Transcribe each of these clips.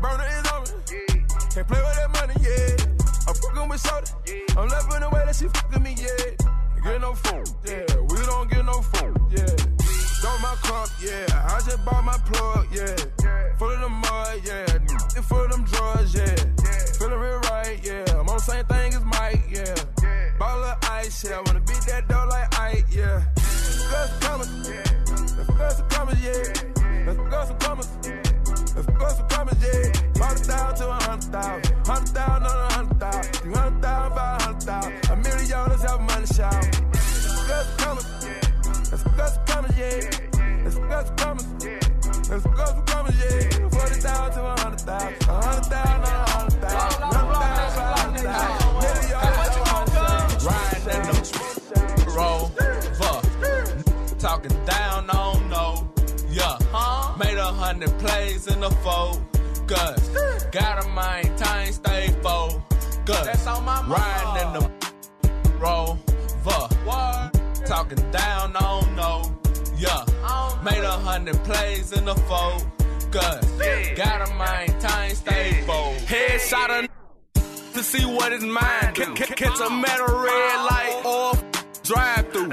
Can't play with that money, yeah. I'm fucking with soda. I'm loving the way that she fucking me, yeah. Get no phone, yeah. We don't get no phone, yeah. Got my cup, yeah. I just bought my plug, yeah. Full of the mud, yeah. And full of them drugs, yeah. Feeling real right, yeah. I'm on the same thing as Mike, yeah. Ball of ice, yeah. I wanna beat that door Down to a hundred thousand. Hundred thousand on a hundred thousand. Three hundred thousand, five hundred thousand. A million dollars have money shout. Girls are coming, Let's are coming, yeah. Let's are coming, Let's are coming, yeah. Forty thousand to a hundred thousand. A hundred thousand on a hundred thousand. Hundred thousand, five hundred thousand. Million dollars have money shout. Riding in the rover. Talking down on no. Yeah. Made a hundred plays in the focus. Gotta maintain, stay focused. That's on my. Riding in the rover. Talking down on no. Yeah. Made a hundred plays in the focus. Gotta maintain, stay focused. Headshot a to see what is mine. Catch a metal red light or drive through.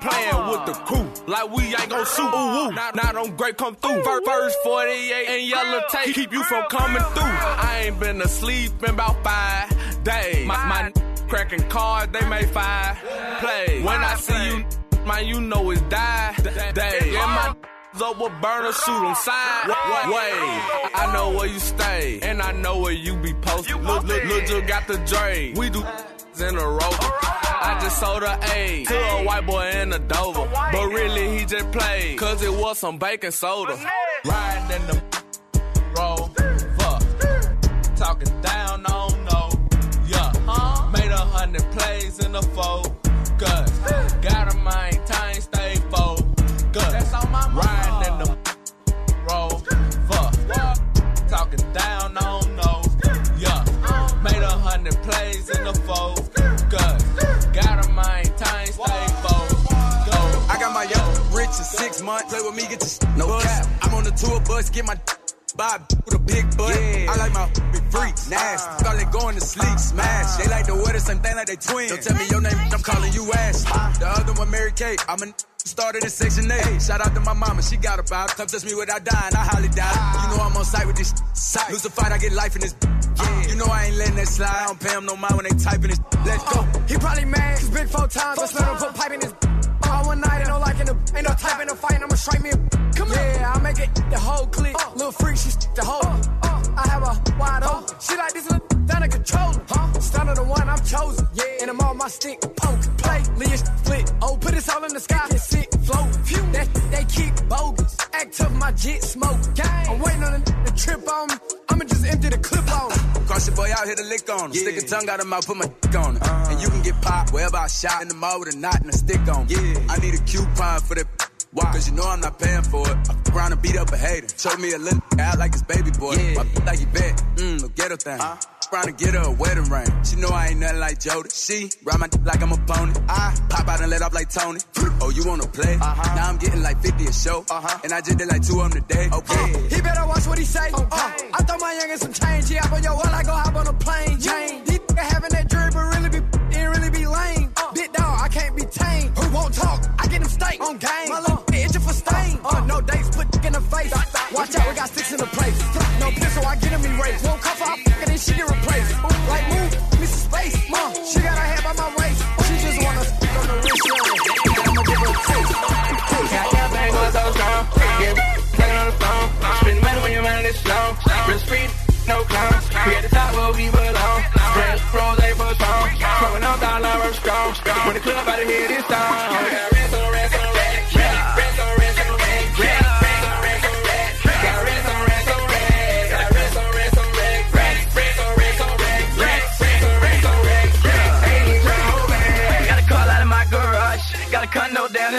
Playing with the crew like we ain't gon' shoot. Ooh, ooh. Now, now them great come through. Fir- First 48 and yellow tape keep you from coming through. I ain't been asleep in about five days. My, my cracking cards, they make five plays. When I see you, man, you know it's die day. Yeah, my up with burner, shoot them side way. I know where you stay, and I know where you be posted. Look, look, look, just got the Dre. We do in a row. I just sold a A to a white boy in a Dover. But really, he just played, cause it was some baking soda. Riding in the roll, fuck. Talking down on no, yeah. Made a hundred plays in the focus. Rich in six months. Play with me, get your no cap. I'm on the tour bus, get my Bob with a big butt. I like my big freak, uh, nasty. Uh. Call it going to sleep, smash. Uh. They like to wear the same thing like they twins. Don't tell me your name, I'm calling you Ash. The other one, Mary Kate. I'm a started in section 8. Shout out to my mama, she got a about. Come touch me without dying, I highly doubt it. You know I'm on site with this site. Lose a fight, I get life in this. Yeah. You know I ain't letting that slide. I don't pay him no mind when they typing this. Let's go. He probably mad, cause big four times. Let's let him put pipe in his. The. Ain't no type in the fight, I'ma strike me. Come yeah, I make it the whole clip. Uh. Little freak, she stick the whole. Uh, uh. I have a wide open. She like this little down to control. Huh? Stunner the one I'm chosen. Yeah. And I'm on my stick. Poke, play, Leah split. Oh, put this all in the sky. Get sick, float. Phew. That they kick bogus. Act tough, my jet smoke. Gang. I'm waiting on the, the trip on me. I'ma just empty the clip on Cross your boy out, hit a lick on him. Stick a tongue out of mouth, put my dick on him. Uh-huh. And you can get popped wherever I shot in the mall with a knot and a stick on. Yeah. I need a coupon for that. Why? Cause you know I'm not paying for it. I f around and beat up a hater. Show me a little out like his baby boy. Yeah. My like he bet. Mmm, no ghetto thing. Uh. To get her a wedding ring. She know I ain't nothing like Jody. She ride my dick like I'm a pony. I pop out and let off like Tony. Oh, you wanna play? Uh-huh. Now I'm getting like 50 a show. Uh-huh. And I just did like two of them today. Okay. He better watch what he say. Uh, I throw my youngin' some change. Yeah, but yo, well, I go hop on a plane. Chain. These having that dream, but really be, ain't really be lame. Big dog, I can't be tamed. Who won't talk?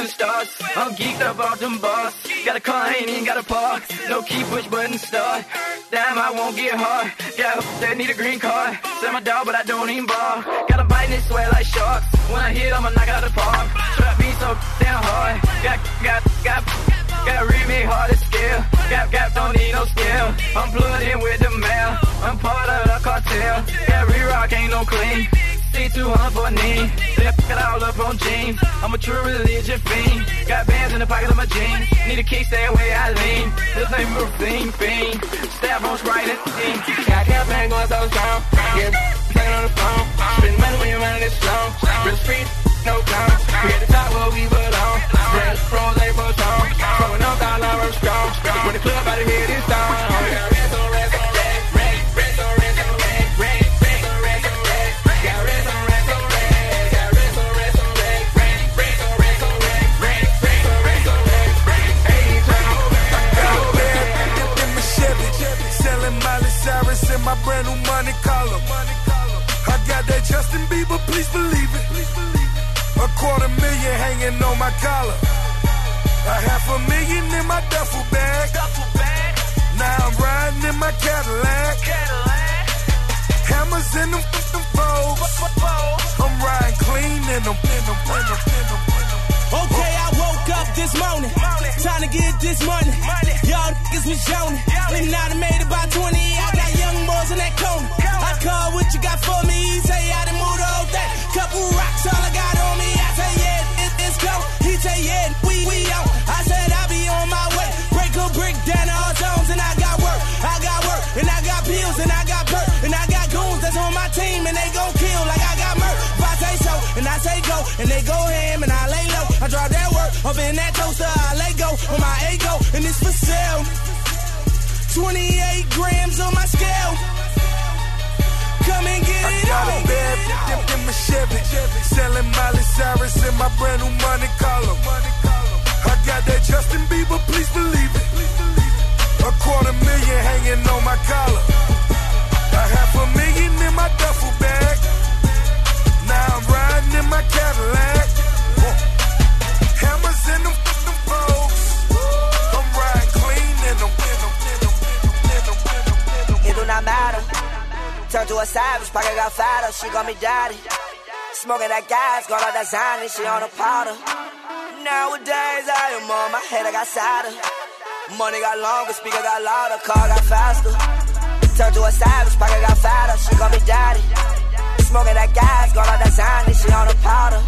The stars. I'm geeked up off them bars. Got a car, ain't even got a park. No key, push button, start. Damn, I won't get hard. Got a that need a green card. Sell my dog, but I don't even bar. Got a bite and sweat like sharks. When I hit, I'ma knock out the park. Trap beat so damn hard. Got, got, got. Got remake hard to scale. Gap, gap, don't need no skill. I'm plugged in with the mail. I'm part of the yeah. Every rock ain't no clean. C200 for a knee. Then fuck it all up on jeans. I'm a true religion fiend. Got bands in the pocket of my jeans. Need a kick, stay away, I lean. This ain't a fiend, fiend. Stab on Sprite and steam. Got campaign going so strong. Get playing on the phone. Spend money when you're running this slow. Real street, no clown. We at the top where we belong. Spread pros, they for strong. Throwing up dollar strong. When the club out of here, quarter million hanging on my collar. A half a million in my duffel bag. Now I'm riding in my Cadillac. Hammers in them, them foes. I'm riding clean in them, in them, in them, in them. Okay, I woke up this morning. Time to get this money. Y'all niggas was yawning. And I made about 20. I got young boys in that corner. I call what you got for me. Say I done moved all that. Couple rocks, all I got on me. Say, yeah, we, we out. I said, I'll be on my way. Break a brick down to all zones. And I got work. I got work. And I got pills. And I got perk. And I got goons that's on my team. And they gon' kill like I got murk. If I say so. And I say go. And they go ham. And I lay low. I drop that work. Up in that toaster. I let go. On my ego. And it's for sale. 28 grams on my scale. Come and get I it got on. a bad dip in my Chevy. Selling Miley Cyrus in my brand new money column. I got that Justin Bieber, please believe it. A quarter million hanging on my collar. A half a million in my duffel bag. Now I'm riding in my Cadillac. Hammers in them, them. I'm riding clean in them. It do not matter. Turn to a savage, pocket got fatter, she got me daddy. Smoking that gas, got all that Zany, she on a powder. Nowadays I am on my head, I got sadder. Money got longer, speaker got louder, car got faster. Turn to a savage, pocket got fatter, she got me daddy. Smoking that gas, got all that Zany, she on the powder.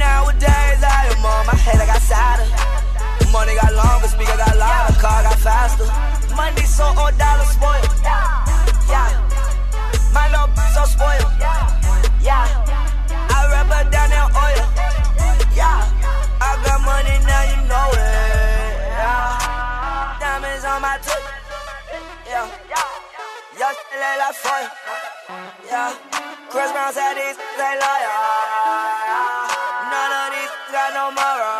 Nowadays I am on my head, I got sadder. Money got longer, speaker got louder, car got faster. Money so old, dollar spoiled. Yeah. My little so spoiled. Yeah. I rub her down in oil. Ain't like. Yeah. Chris Brown said these they loyal. None of these got no moral.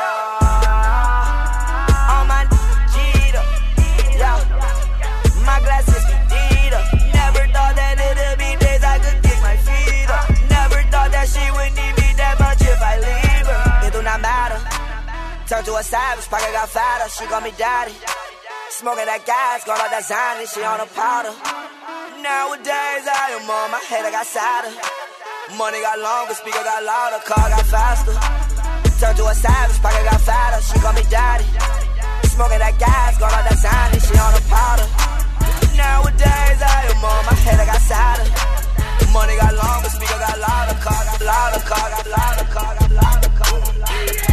All my. Yeah. My glasses be. Never thought that it'd be days I could my feet up. Never thought that she would need me that much if I leave her. It do not matter. Turn to a savage, pocket got fatter, she got me daddy. Smoking that gas, got all that Zany, she on a powder. Nowadays I am on my head, I got sadder. Money got longer, speaker got louder, car got faster. Turn to a savage, pocket got fatter, she got me daddy. Smoking that gas, got all that Zany, she on a powder. Nowadays I am on my head, I got sadder. Money got longer, speaker got louder, car got louder, car got louder, car got louder, car got louder. They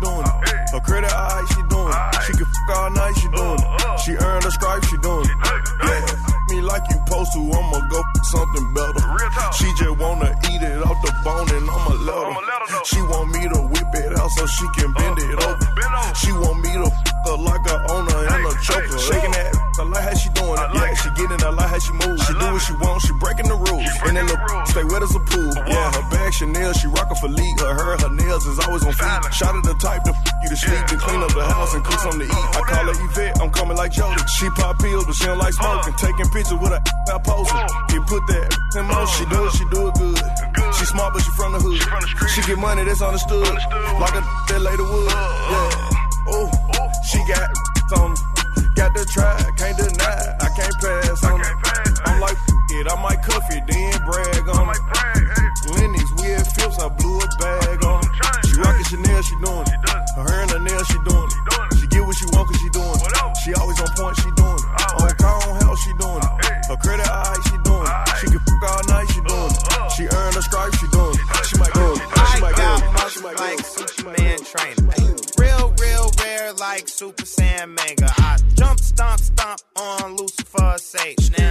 doing it. Her credit, alright, she doing it. She can f all night, she doing it. She earned her stripes, she doing it. Yeah, me like you supposed to, I'ma go something better. She just wanna eat it off the bone and I'ma let her. She want me to whip it out so she can bend it over. She want me to f- her like a owner and a choker. Shaking that, I like how she doing it. Yeah, she getting, I like how she moves. She do what she want, she breaking the rules. And then look, stay wet as a pool. Yeah, her bag Chanel, she rockin' for hair, is always on fleek. Shot of the type to f- you to sleep, and clean up the house and cook something to eat. I call her Yvette, I'm coming like Jody. She pop pills, but she don't like smoking. Taking pictures with her I posting. You put that in motion. She do it, she do it good. She smart, but she from the hood. She get money, that's understood. Like a that lady would. Yeah. Oh, she got on. Got the try, can't deny. I can't pass on. I'm like, it, I might cuff it, then brag on. Lennox, Sage. Now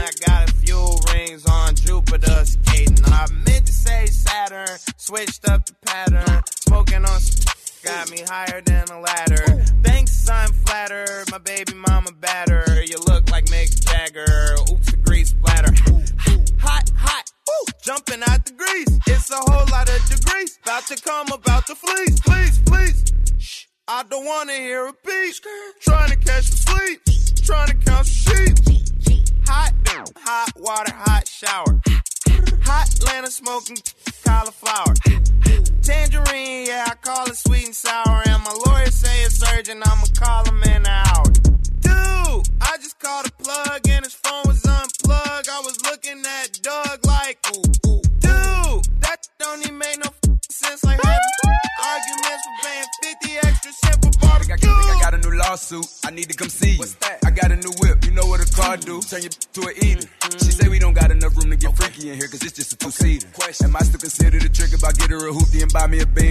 sweet and sour. And my lawyer say it's urgent, I'ma call him in an hour. Dude, I just called a plug and his phone was unplugged. I was looking at Doug like, ooh, ooh. Dude, that don't even make no f- sense. Like having arguments for paying 50 extra cents for Think I, think I got a new lawsuit. I need to come see you. What's that? I got a new whip. You know what a car do? Turn you to an eater. Mm-hmm. She say we don't got enough room to get freaky in here, cause it's just a two seater. Question: Am I still considered a trick if I get her a hoopty and buy me a beamer?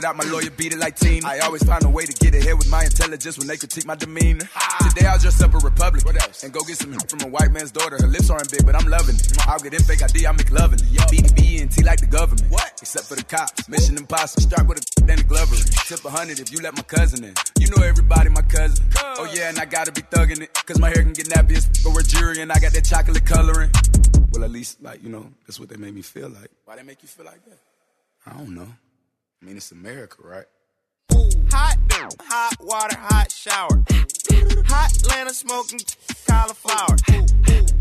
Judge had to throw it out. My lawyer beat it like Tina. I always find a way to get ahead with my intelligence when they critique my demeanor. Today I'll dress up a else? and go get some from a white man's daughter. Her lips aren't big, but I'm loving it. I'll get in fake ID, I make loving it. BDB and T like the government. What? Except for the cops. Mission impossible. Start with a then a glover. Tip a hundred if you let my cousin in. You know everybody, my cousin. Oh yeah, and I gotta be thugging it. Cause my hair can get nappy as f- or jury and I got that chocolate coloring. Well, at least, like, you know, that's what they made me feel like. Why they make you feel like that? I don't know. I mean, it's America, right? Hot, hot water, hot shower. Hot Atlanta smoking cauliflower.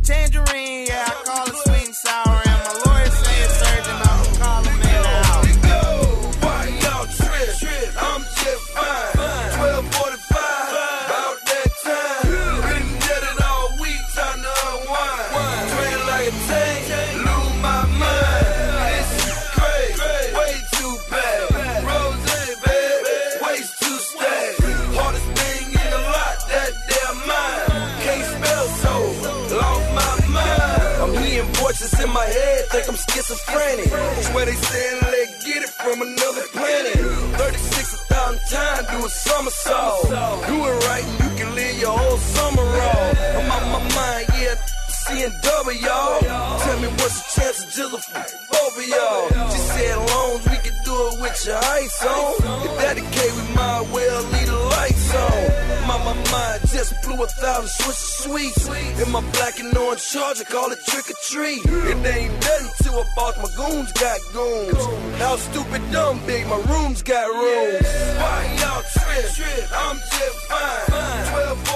Tangerine, yeah, I call it sweet and sour. And my lawyer say it's urgent, I'ma call him in an hour. Why y'all trip? I'm just fine. Do it your ice on. If that the case, we might well leave the lights on. My, my mind just blew a thousand Swiss sweets. In my black and orange charger, call it trick or treat. It ain't nothing till I bought my goons got goons. How stupid, dumb, big, my rooms got rooms. Why y'all trip? I'm just fine. 1245,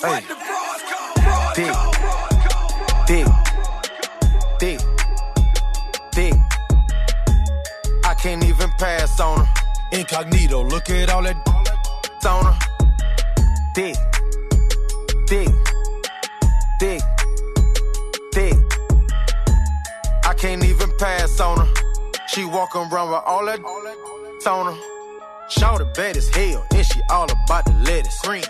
That's what the bras call. Bras Dick. call. Dick. Dick. Dick. I can't even pass on her. Incognito, look at all that on her. Dick. Dick. Dick. Dick. I can't even pass on her. She walking around with all that on her. Shout bad as hell, and she all about the lettuce. Green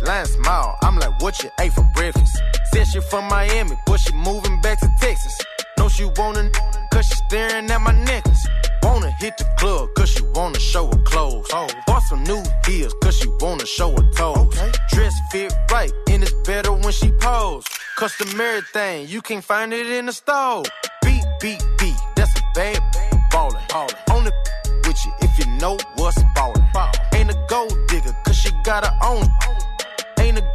waistline smile, I'm like, what you ate for breakfast? Said she from Miami, but she moving back to Texas. Know she wanna, cause she staring at my necklace. Wanna hit the club, cause she wanna show her clothes. Oh. Bought some new heels, cause she wanna show her toes. Okay. Dress fit right, and it's better when she pose. Customary thing, you can't find it in the store. Beat, beat, beat, that's a bad ballin'. ballin'. Only with you if you know what's ballin'. Ain't a gold digger, cause she got her own.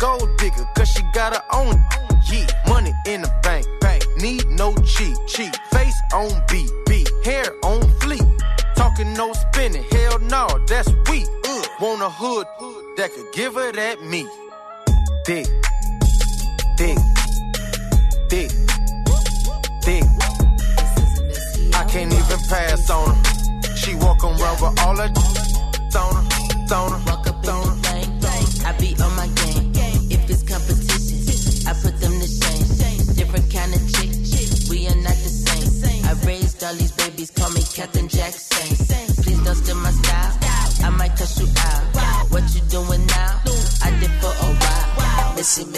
Gold digger, cause she got her own. Yeah, money in the bank, bank. Need no cheat, cheat. Face on beat, beat. Hair on fleek. Talking no spinning, hell no, that's weak. Ugh. Want a hood that could give her that meat. Dick, dick, dick, dick. I can't even pass on her. She walk around with all that on her, on her.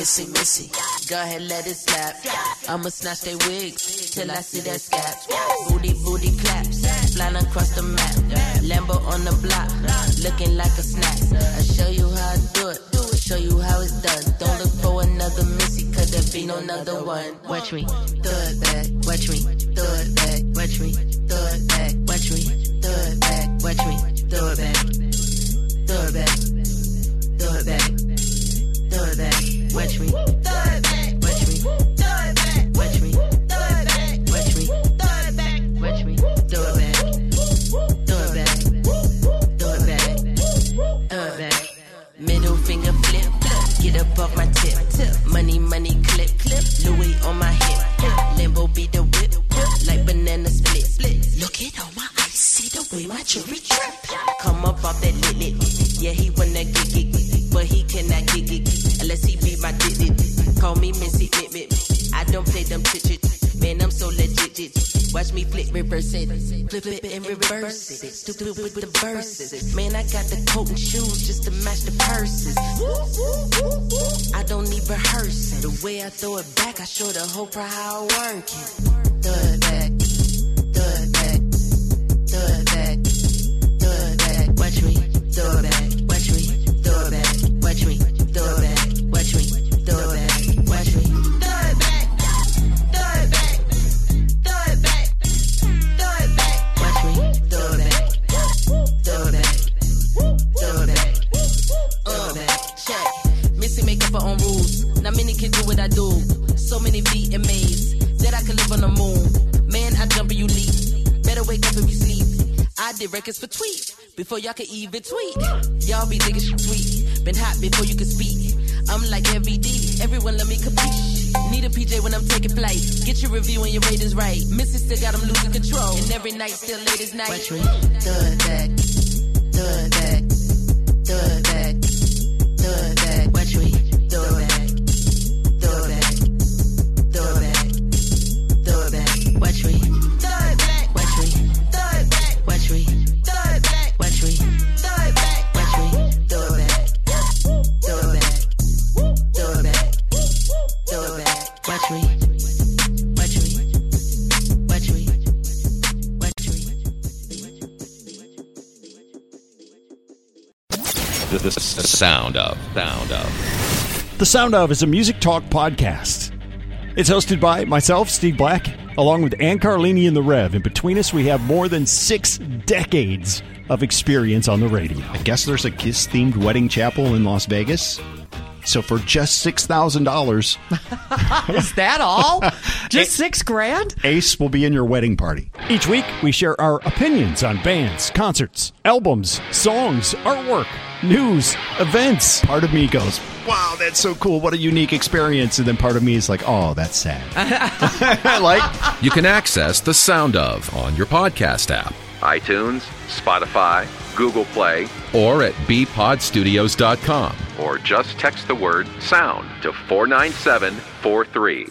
Missy, missy. Go ahead, let it slap. I'ma snatch they wigs till I see their scabs. Booty, booty claps. Flying across the map. Lambo on the block, looking like a snack. I show you how I do it. Show you how it's done. Don't look for another Missy, cause there be no another one. Watch me, throw it back. Watch me, throw it back. Watch me, throw it back. Watch me, throw it back. Watch me, throw it back. Jewelry drip. Come up off that lit lit. Yeah, he wanna get it. But he cannot get it. Unless he be my dit dit. Call me Missy Mit Mit. I don't play them chit. Man, I'm so legit. it. Watch me flip, reverse it. Flip it and reverse it. Stupid with the verses. Man, I got the coat and shoes just to match the purses. I don't need rehearsing. The way I throw it back, I show the whole crowd how I work it. It back. Records for tweet before y'all could even tweet. Y'all be niggas tweet. Been hot before you could speak. I'm like every D. Everyone let me compete. Need a PJ when I'm taking flight. Get your review and your ratings right. Missy still got them losing control. And every night still late as night. Watch me. Throw it back. Sound of, sound of. The Sound of is a music talk podcast. It's hosted by myself, Steve Black, along with Ann Carlini and the Rev. And between us, we have more than six decades of experience on the radio. I guess there's a Kiss themed wedding chapel in Las Vegas. So for just $6,000, Is that all? Just six grand? Ace will be in your wedding party. Each week, we share our opinions on bands, concerts, albums, songs, artwork, news, events. Part of me goes, wow, that's so cool. What a unique experience. And then part of me is like, oh, that's sad. like, You can access the sound of on your podcast app, iTunes, Spotify, Google Play, or at bpodstudios.com, or just text the word sound to 49743.